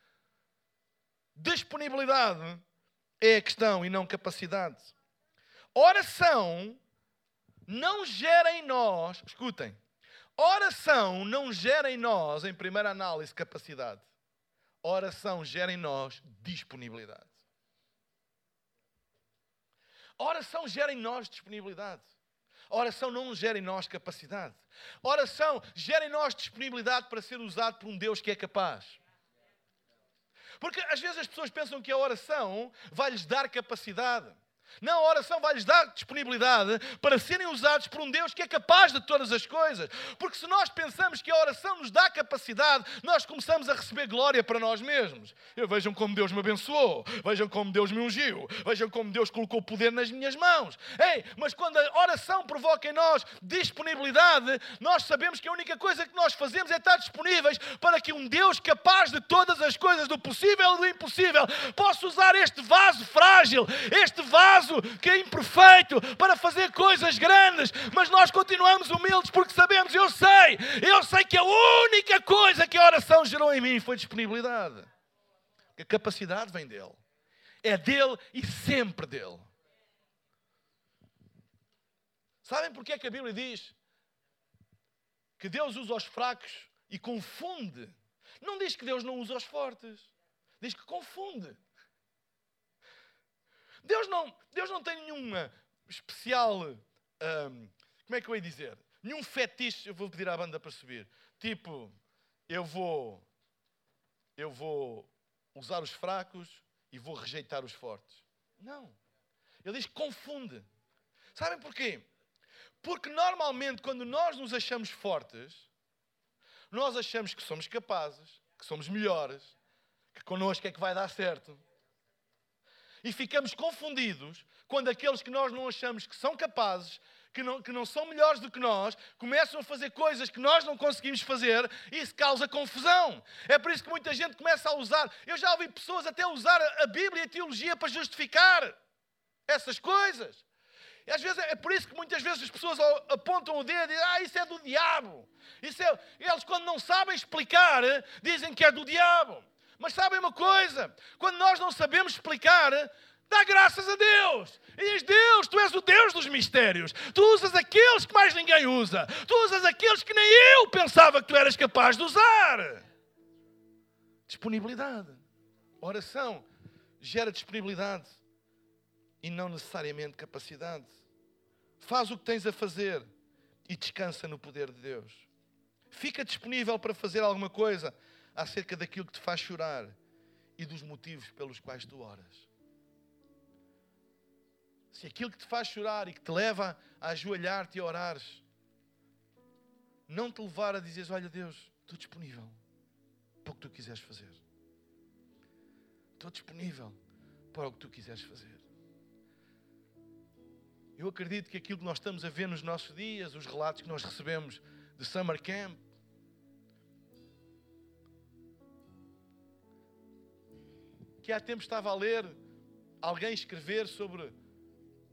disponibilidade é a questão e não capacidade. Oração não gera em nós, escutem, oração não gera em nós, em primeira análise, capacidade. Oração gera em nós disponibilidade. Oração gera em nós disponibilidade. Oração não gera em nós capacidade. Oração gera em nós disponibilidade para ser usado por um Deus que é capaz. Porque às vezes as pessoas pensam que a oração vai lhes dar capacidade. Não, a oração vai-lhes dar disponibilidade para serem usados por um Deus que é capaz de todas as coisas. Porque se nós pensamos que a oração nos dá capacidade, nós começamos a receber glória para nós mesmos. Eu, vejam como Deus me abençoou, vejam como Deus me ungiu, vejam como Deus colocou poder nas minhas mãos. Ei, mas quando a oração provoca em nós disponibilidade, nós sabemos que a única coisa que nós fazemos é estar disponíveis para que um Deus capaz de todas as coisas, do possível e do impossível, possa usar este vaso frágil, este vaso que é imperfeito, para fazer coisas grandes, mas nós continuamos humildes porque sabemos, eu sei, eu sei que a única coisa que a oração gerou em mim foi disponibilidade. A capacidade vem dele. É dele e sempre dele. Sabem porque é que a Bíblia diz que Deus usa os fracos e confunde? Não diz que Deus não usa os fortes, diz que confunde. Deus não, Deus não tem nenhuma especial. Hum, como é que eu ia dizer? Nenhum fetiche. Eu vou pedir à banda para subir. Tipo, eu vou. Eu vou usar os fracos e vou rejeitar os fortes. Não. Ele diz que confunde. Sabem porquê? Porque normalmente, quando nós nos achamos fortes, nós achamos que somos capazes, que somos melhores, que connosco é que vai dar certo e ficamos confundidos quando aqueles que nós não achamos que são capazes, que não, que não são melhores do que nós, começam a fazer coisas que nós não conseguimos fazer isso causa confusão. É por isso que muita gente começa a usar. Eu já ouvi pessoas até usar a Bíblia e a teologia para justificar essas coisas. E às vezes é por isso que muitas vezes as pessoas apontam o dedo e dizem, ah, isso é do diabo. Isso é... Eles, quando não sabem explicar, dizem que é do diabo. Mas sabem uma coisa? Quando nós não sabemos explicar, dá graças a Deus. E diz: Deus, tu és o Deus dos mistérios. Tu usas aqueles que mais ninguém usa. Tu usas aqueles que nem eu pensava que tu eras capaz de usar. Disponibilidade. Oração gera disponibilidade e não necessariamente capacidade. Faz o que tens a fazer e descansa no poder de Deus. Fica disponível para fazer alguma coisa acerca daquilo que te faz chorar e dos motivos pelos quais tu oras. Se aquilo que te faz chorar e que te leva a ajoelhar-te e orares, não te levar a dizer: Olha, Deus, estou disponível para o que tu quiseres fazer. Estou disponível para o que tu quiseres fazer. Eu acredito que aquilo que nós estamos a ver nos nossos dias, os relatos que nós recebemos de Summer Camp, que há tempo estava a ler alguém escrever sobre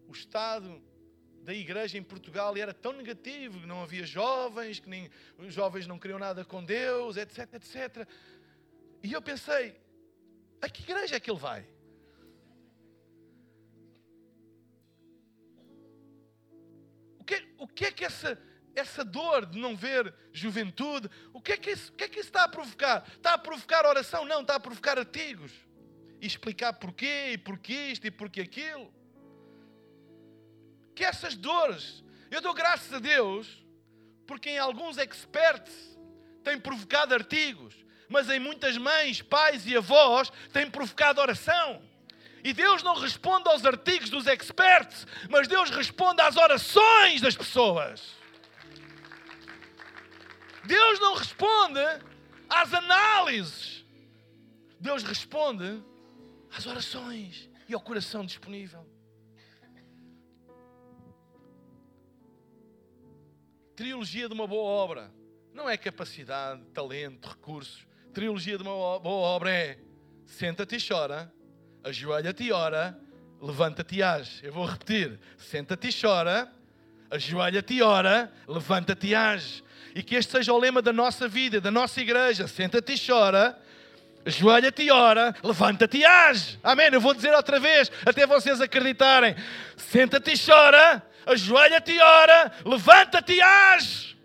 o estado da igreja em Portugal e era tão negativo, que não havia jovens, que nem, os jovens não queriam nada com Deus, etc, etc. E eu pensei, a que igreja é que ele vai? O que, o que é que essa, essa dor de não ver juventude, o que, é que isso, o que é que isso está a provocar? Está a provocar oração? Não, está a provocar artigos e explicar porquê, e porquê isto, e porquê aquilo. Que essas dores, eu dou graças a Deus, porque em alguns experts tem provocado artigos, mas em muitas mães, pais e avós tem provocado oração. E Deus não responde aos artigos dos experts, mas Deus responde às orações das pessoas. Deus não responde às análises. Deus responde às orações e ao coração disponível. Trilogia de uma boa obra não é capacidade, talento, recursos. Trilogia de uma boa obra é senta-te e chora, ajoelha-te e ora, levanta-te e age. Eu vou repetir: senta-te e chora, ajoelha-te e ora, levanta-te e age. E que este seja o lema da nossa vida, da nossa igreja: senta-te e chora, Ajoelha-te e ora, levanta-te e age. Amém? Eu vou dizer outra vez, até vocês acreditarem. Senta-te e chora, ajoelha-te e ora, levanta-te e age.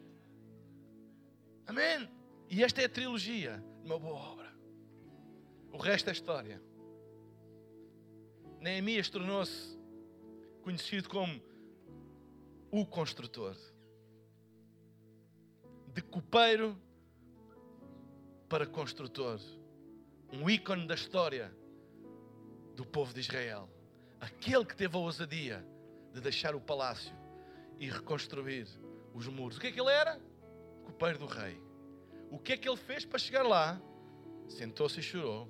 Amém? E esta é a trilogia de uma boa obra. O resto é história. Neemias tornou-se conhecido como o construtor. De copeiro para construtor um ícone da história do povo de Israel. aquele que teve a ousadia de deixar o palácio e reconstruir os muros. O que é que ele era? Copeiro do rei. O que é que ele fez para chegar lá? Sentou-se e chorou,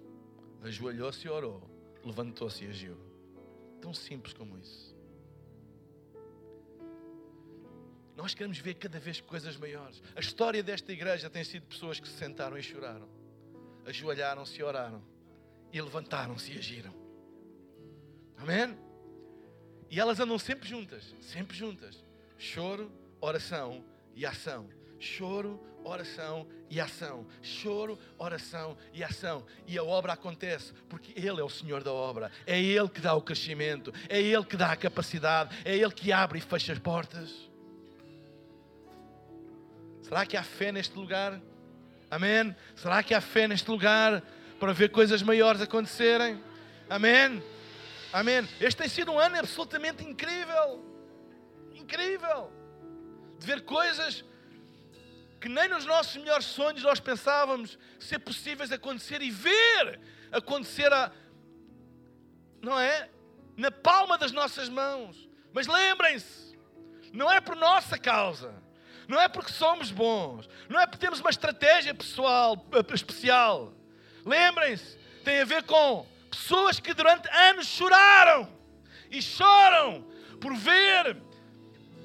ajoelhou-se e orou, levantou-se e agiu. Tão simples como isso. Nós queremos ver cada vez coisas maiores. A história desta igreja tem sido pessoas que se sentaram e choraram, ajoelharam-se e oraram, e levantaram-se e agiram. Amém? E elas andam sempre juntas, sempre juntas. Choro, oração e ação. Choro, oração e ação. Choro, oração e ação. E a obra acontece porque Ele é o Senhor da obra. É Ele que dá o crescimento. É Ele que dá a capacidade. É Ele que abre e fecha as portas. Será que há fé neste lugar? Amém? Será que há fé neste lugar para ver coisas maiores acontecerem? Amém? Amém? Este tem sido um ano absolutamente incrível. Incrível. De ver coisas que nem nos nossos melhores sonhos nós pensávamos ser possíveis acontecer e ver acontecer a, não é? Na palma das nossas mãos. Mas lembrem-se, não é por nossa causa não é porque somos bons, não é porque temos uma estratégia pessoal eh, especial. Lembrem-se, tem a ver com pessoas que durante anos choraram e choram por ver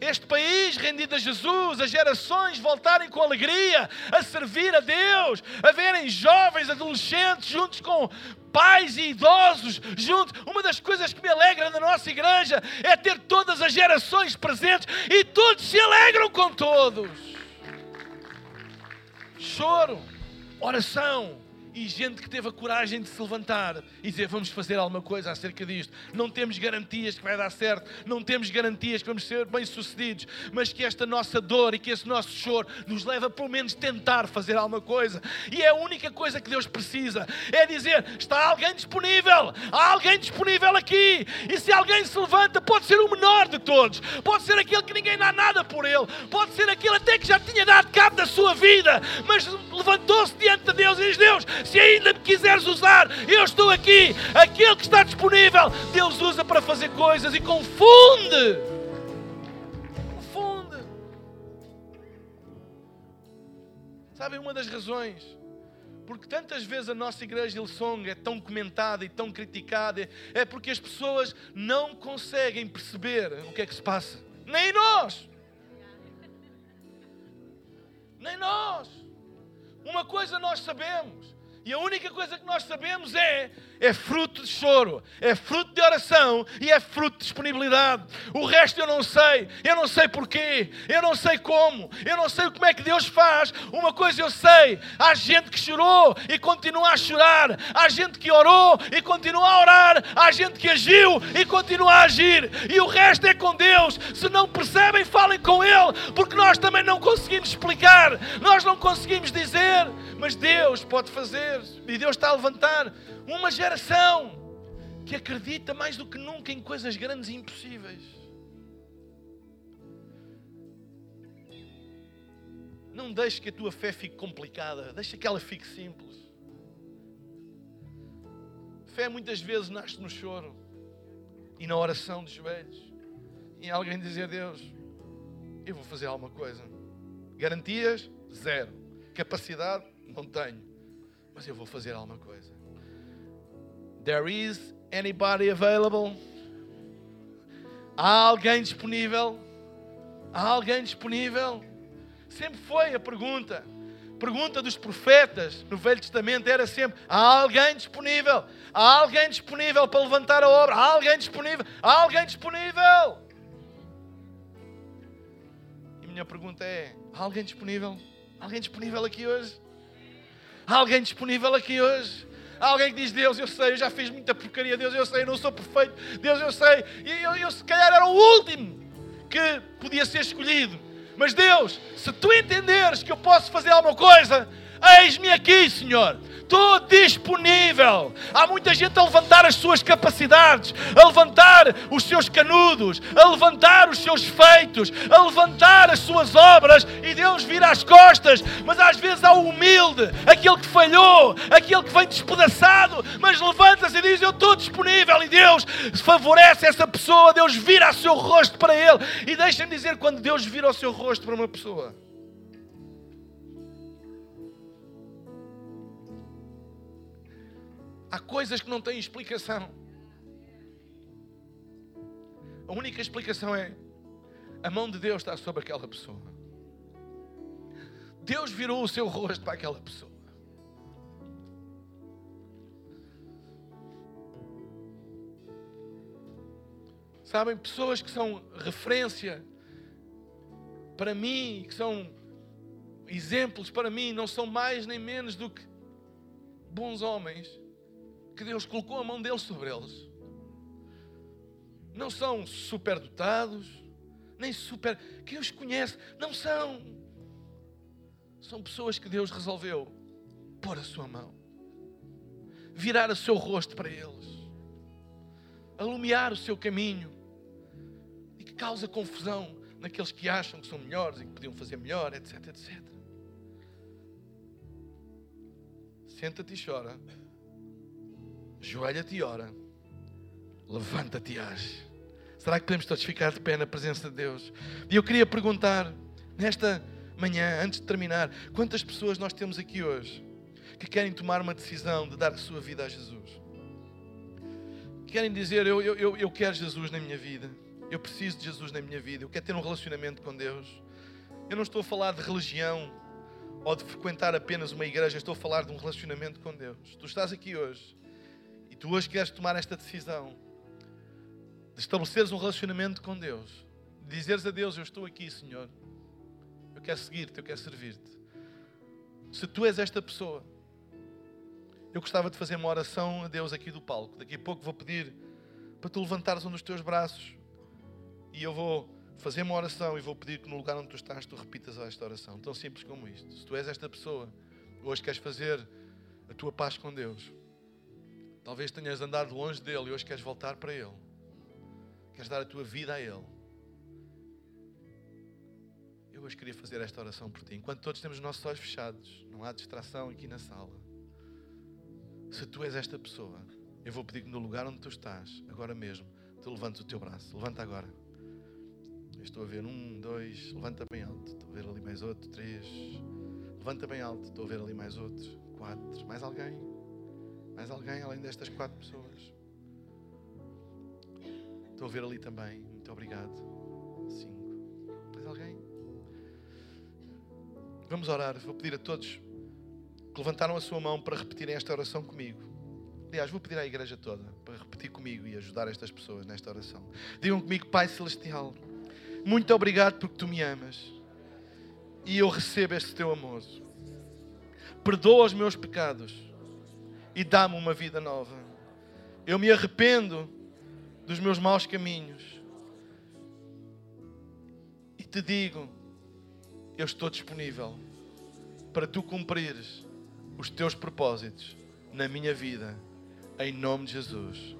este país rendido a Jesus, as gerações voltarem com alegria a servir a Deus, a verem jovens, adolescentes juntos com pais e idosos juntos. Uma das coisas que me alegra na nossa igreja é ter todas as gerações presentes e todos se alegram com todos. Choro, oração, e gente que teve a coragem de se levantar e dizer vamos fazer alguma coisa acerca disto. Não temos garantias que vai dar certo, não temos garantias que vamos ser bem-sucedidos, mas que esta nossa dor e que esse nosso choro nos leva pelo menos a tentar fazer alguma coisa. E é a única coisa que Deus precisa, é dizer, está alguém disponível, há alguém disponível aqui. E se alguém se levanta, pode ser o menor de todos, pode ser aquele que ninguém dá nada por ele, pode ser aquele até que já tinha dado cabo da sua vida, mas levantou-se diante de Deus e diz: Deus, se ainda me quiseres usar, eu estou aqui. Aquele que está disponível, Deus usa para fazer coisas e confunde. Confunde. Sabem, uma das razões porque tantas vezes a nossa igreja Hillsong é tão comentada e tão criticada, é porque as pessoas não conseguem perceber o que é que se passa. Nem nós. Nem nós. Uma coisa nós sabemos: e a única coisa que nós sabemos é é fruto de choro, é fruto de oração e é fruto de disponibilidade. O resto eu não sei, eu não sei porquê, eu não sei como, eu não sei como é que Deus faz. Uma coisa eu sei: há gente que chorou e continua a chorar, há gente que orou e continua a orar, há gente que agiu e continua a agir, e o resto é com Deus. Se não percebem, falem com Ele, porque nós também não conseguimos explicar, nós não conseguimos dizer, mas Deus pode fazer, e Deus está a levantar uma geração que acredita mais do que nunca em coisas grandes e impossíveis. Não deixe que a tua fé fique complicada, deixa que ela fique simples. Fé muitas vezes nasce no choro e na oração de joelhos. E alguém dizer: Deus, eu vou fazer alguma coisa. Garantias? Zero. Capacidade? Não tenho. Mas eu vou fazer alguma coisa. There is anybody available? Há alguém disponível? Há alguém disponível? Sempre foi a pergunta. Pergunta dos profetas no Velho Testamento era sempre: há alguém disponível? Há alguém disponível para levantar a obra? Há alguém disponível? Há alguém disponível? E minha pergunta é: há alguém disponível? Há alguém disponível aqui hoje? Há alguém disponível aqui hoje? Há alguém que diz: Deus, eu sei, eu já fiz muita porcaria. Deus, eu sei, eu não sou perfeito. Deus, eu sei. E eu, eu se calhar era o último que podia ser escolhido. Mas Deus, se tu entenderes que eu posso fazer alguma coisa, Eis-me aqui, Senhor. Estou disponível. Há muita gente a levantar as suas capacidades, a levantar os seus canudos, a levantar os seus feitos, a levantar as suas obras e Deus vira as costas. Mas às vezes há o humilde, aquele que falhou, aquele que vem despedaçado, mas levanta-se e diz: Eu estou disponível. E Deus favorece essa pessoa, Deus vira o seu rosto para ele. E deixem-me dizer: quando Deus vira o seu rosto para uma pessoa. Há coisas que não têm explicação. A única explicação é a mão de Deus está sobre aquela pessoa. Deus virou o seu rosto para aquela pessoa. Sabem, pessoas que são referência para mim, que são exemplos para mim, não são mais nem menos do que bons homens que Deus colocou a mão dele sobre eles. Não são superdotados, nem super. Quem os conhece, não são. São pessoas que Deus resolveu pôr a sua mão, virar o seu rosto para eles, alumiar o seu caminho e que causa confusão naqueles que acham que são melhores e que podiam fazer melhor, etc, etc. Senta-te e chora Joelha-te e ora. Levanta-te e age. Será que podemos todos ficar de pé na presença de Deus? E eu queria perguntar, nesta manhã, antes de terminar, quantas pessoas nós temos aqui hoje que querem tomar uma decisão de dar a sua vida a Jesus? Querem dizer, eu, eu, eu quero Jesus na minha vida. Eu preciso de Jesus na minha vida. Eu quero ter um relacionamento com Deus. Eu não estou a falar de religião ou de frequentar apenas uma igreja. Estou a falar de um relacionamento com Deus. Tu estás aqui hoje tu hoje queres tomar esta decisão de estabeleceres um relacionamento com Deus, de dizeres a Deus: Eu estou aqui, Senhor, eu quero seguir-te, eu quero servir-te. Se tu és esta pessoa, eu gostava de fazer uma oração a Deus aqui do palco. Daqui a pouco vou pedir para tu levantares um dos teus braços e eu vou fazer uma oração e vou pedir que no lugar onde tu estás tu repitas esta oração. Tão simples como isto. Se tu és esta pessoa, hoje queres fazer a tua paz com Deus, Talvez tenhas andado longe dele e hoje queres voltar para ele. Queres dar a tua vida a ele. Eu hoje queria fazer esta oração por ti. Enquanto todos temos os nossos olhos fechados, não há distração aqui na sala. Se tu és esta pessoa, eu vou pedir que no lugar onde tu estás, agora mesmo, tu levantes o teu braço. Levanta agora. Eu estou a ver um, dois, levanta bem alto. Estou a ver ali mais outro, três. Levanta bem alto. Estou a ver ali mais outro, quatro. Mais alguém? Mais alguém além destas quatro pessoas? Estou a ver ali também. Muito obrigado. Cinco. Mais alguém? Vamos orar. Vou pedir a todos que levantaram a sua mão para repetirem esta oração comigo. Aliás, vou pedir à igreja toda para repetir comigo e ajudar estas pessoas nesta oração. Digam comigo, Pai Celestial, muito obrigado porque tu me amas e eu recebo este teu amor. Perdoa os meus pecados e dá-me uma vida nova. Eu me arrependo dos meus maus caminhos e te digo: eu estou disponível para tu cumprires os teus propósitos na minha vida, em nome de Jesus.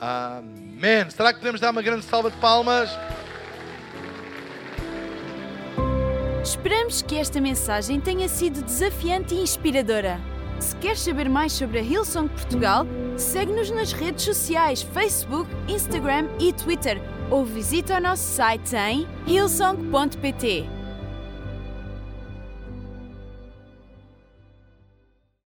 Amém. Será que podemos dar uma grande salva de palmas? Esperamos que esta mensagem tenha sido desafiante e inspiradora. Se queres saber mais sobre a Hillsong Portugal, segue-nos nas redes sociais Facebook, Instagram e Twitter ou visita o nosso site em hillsong.pt.